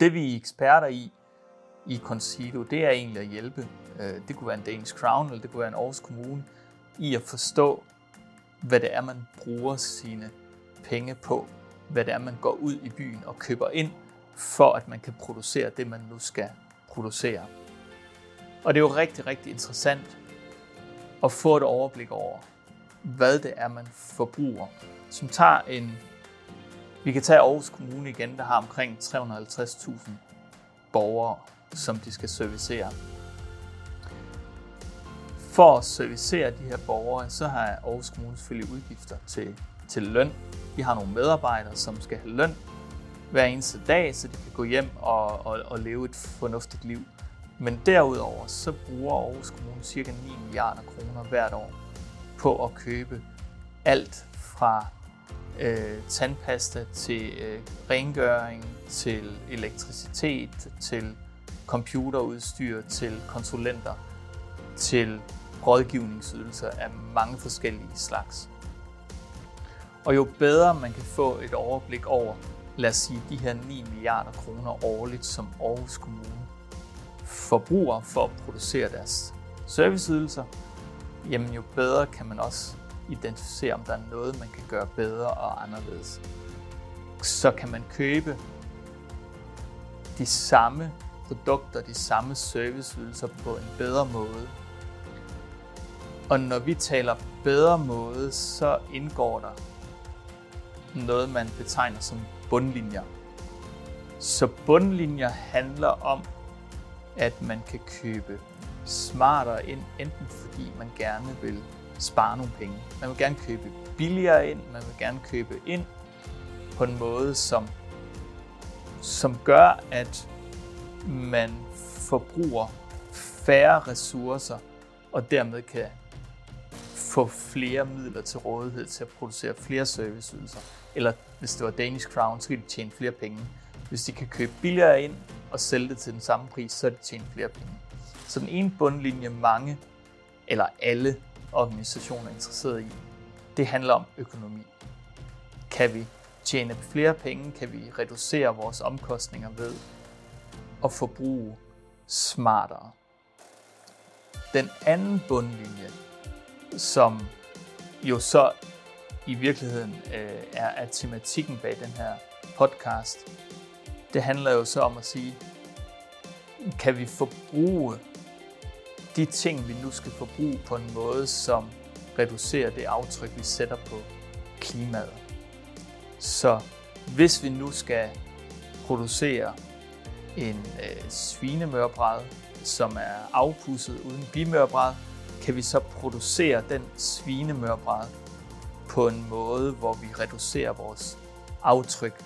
Det vi er eksperter i, i Concito, det er egentlig at hjælpe. Øh, det kunne være en Danish Crown, eller det kunne være en Aarhus Kommune, i at forstå, hvad det er, man bruger sine penge på. Hvad det er, man går ud i byen og køber ind, for at man kan producere det, man nu skal producere. Og det er jo rigtig, rigtig interessant at få et overblik over, hvad det er, man forbruger. Som tager en vi kan tage Aarhus Kommune igen, der har omkring 350.000 borgere, som de skal servicere. For at servicere de her borgere, så har Aarhus Kommune selvfølgelig udgifter til, til løn. De har nogle medarbejdere, som skal have løn hver eneste dag, så de kan gå hjem og, og, og leve et fornuftigt liv. Men derudover så bruger Aarhus Kommune ca. 9 milliarder kroner hvert år på at købe alt fra øh, tandpasta til øh, rengøring, til elektricitet, til computerudstyr, til konsulenter, til rådgivningsydelser af mange forskellige slags. Og jo bedre man kan få et overblik over, lad os sige, de her 9 milliarder kroner årligt, som Aarhus Kommune forbruger for at producere deres serviceydelser, jamen jo bedre kan man også identificere, om der er noget, man kan gøre bedre og anderledes. Så kan man købe de samme produkter, de samme serviceydelser på en bedre måde. Og når vi taler bedre måde, så indgår der noget, man betegner som bundlinjer. Så bundlinjer handler om, at man kan købe smartere ind, enten fordi man gerne vil spare nogle penge. Man vil gerne købe billigere ind, man vil gerne købe ind på en måde, som, som gør, at man forbruger færre ressourcer og dermed kan få flere midler til rådighed til at producere flere serviceydelser. Eller hvis det var Danish Crown, så kan de tjene flere penge. Hvis de kan købe billigere ind og sælge det til den samme pris, så er de tjene flere penge. Så den ene bundlinje, mange eller alle organisation er interesseret i, det handler om økonomi. Kan vi tjene flere penge? Kan vi reducere vores omkostninger ved at forbruge smartere? Den anden bundlinje, som jo så i virkeligheden øh, er, er tematikken bag den her podcast, det handler jo så om at sige, kan vi forbruge de ting, vi nu skal forbruge på en måde, som reducerer det aftryk, vi sætter på klimaet. Så hvis vi nu skal producere en øh, svinemørbræd, som er afpudset uden bimørbræd, kan vi så producere den svinemørbræd på en måde, hvor vi reducerer vores aftryk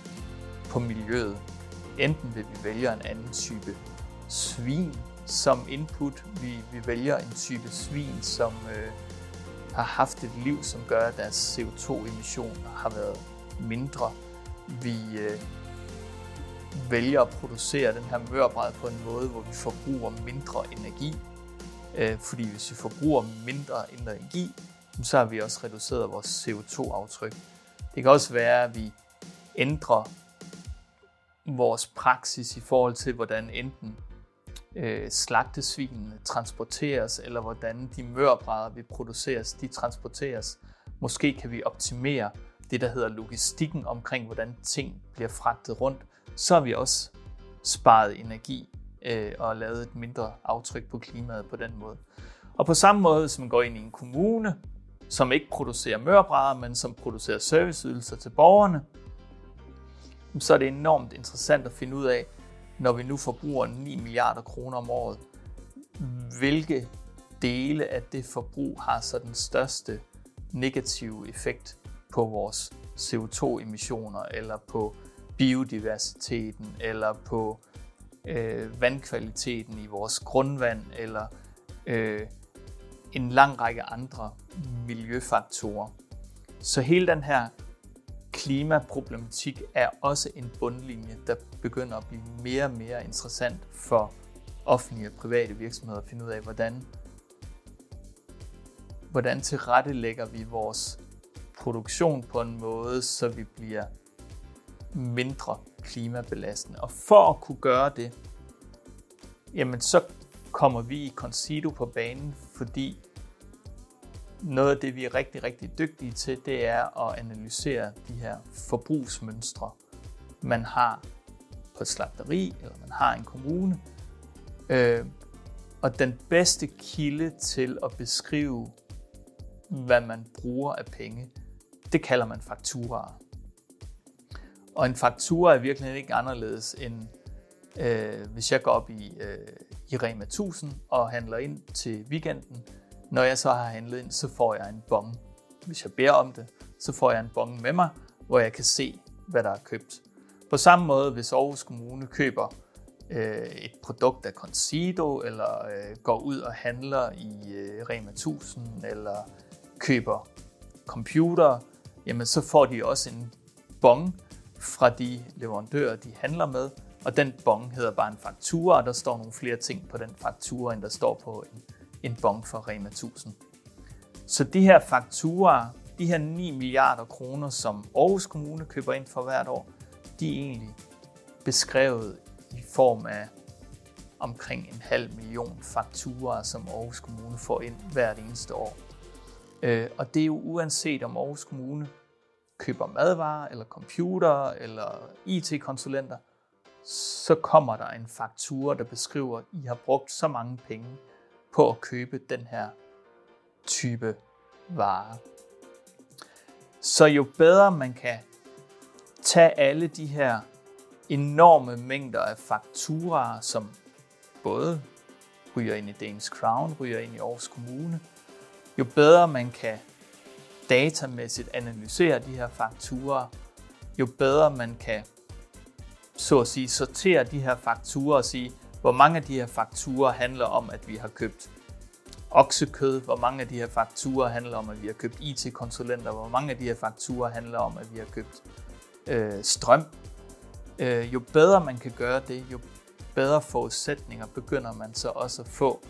på miljøet. Enten vil vi vælge en anden type svin, som input. Vi, vi vælger en type svin, som øh, har haft et liv, som gør, at deres CO2-emissioner har været mindre. Vi øh, vælger at producere den her mørbræd på en måde, hvor vi forbruger mindre energi. Øh, fordi hvis vi forbruger mindre energi, så har vi også reduceret vores CO2-aftryk. Det kan også være, at vi ændrer vores praksis i forhold til, hvordan enten øh, slagtesvin transporteres, eller hvordan de mørbrædder, vi produceres, de transporteres. Måske kan vi optimere det, der hedder logistikken omkring, hvordan ting bliver fragtet rundt. Så har vi også sparet energi øh, og lavet et mindre aftryk på klimaet på den måde. Og på samme måde, som man går ind i en kommune, som ikke producerer mørbrædder, men som producerer serviceydelser til borgerne, så er det enormt interessant at finde ud af, når vi nu forbruger 9 milliarder kroner om året, hvilke dele af det forbrug har så den største negative effekt på vores CO2-emissioner, eller på biodiversiteten, eller på øh, vandkvaliteten i vores grundvand, eller øh, en lang række andre miljøfaktorer. Så hele den her klimaproblematik er også en bundlinje, der begynder at blive mere og mere interessant for offentlige og private virksomheder at finde ud af, hvordan, hvordan tilrettelægger vi vores produktion på en måde, så vi bliver mindre klimabelastende. Og for at kunne gøre det, jamen så kommer vi i Concido på banen, fordi noget af det, vi er rigtig, rigtig dygtige til, det er at analysere de her forbrugsmønstre, man har på et slagteri, eller man har en kommune. Øh, og den bedste kilde til at beskrive, hvad man bruger af penge, det kalder man fakturaer. Og en faktura er virkelig ikke anderledes end, øh, hvis jeg går op i, øh, i Rema 1000 og handler ind til weekenden. Når jeg så har handlet ind, så får jeg en bong. Hvis jeg beder om det, så får jeg en bong med mig, hvor jeg kan se, hvad der er købt. På samme måde, hvis Aarhus Kommune køber øh, et produkt af Consido, eller øh, går ud og handler i øh, Rema 1000, eller køber computer, jamen så får de også en bong fra de leverandører, de handler med, og den bong hedder bare en faktura, og der står nogle flere ting på den faktura, end der står på en, en bong for Rema 1000. Så de her fakturer, de her 9 milliarder kroner, som Aarhus Kommune køber ind for hvert år, de er egentlig beskrevet i form af omkring en halv million fakturer, som Aarhus Kommune får ind hvert eneste år. Øh, og det er jo uanset om Aarhus Kommune køber madvarer, eller computer, eller IT-konsulenter, så kommer der en faktura, der beskriver, at I har brugt så mange penge på at købe den her type vare. Så jo bedre man kan tage alle de her enorme mængder af fakturaer, som både ryger ind i Danes Crown, ryger ind i Aarhus Kommune, jo bedre man kan datamæssigt analysere de her fakturer, jo bedre man kan så at sige sortere de her fakturer og sige, hvor mange af de her fakturer handler om, at vi har købt oksekød, hvor mange af de her fakturer handler om, at vi har købt IT-konsulenter, hvor mange af de her fakturer handler om, at vi har købt øh, strøm. Øh, jo bedre man kan gøre det, jo bedre forudsætninger begynder man så også at få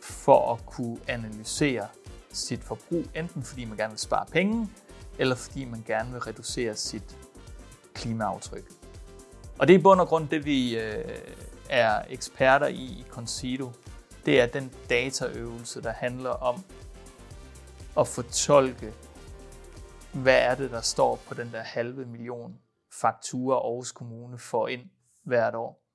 for at kunne analysere sit forbrug, enten fordi man gerne vil spare penge, eller fordi man gerne vil reducere sit klimaaftryk. Og det er i bund og grund det, vi øh, er eksperter i i Consido. Det er den dataøvelse, der handler om at fortolke, hvad er det, der står på den der halve million fakturer Aarhus Kommune får ind hvert år.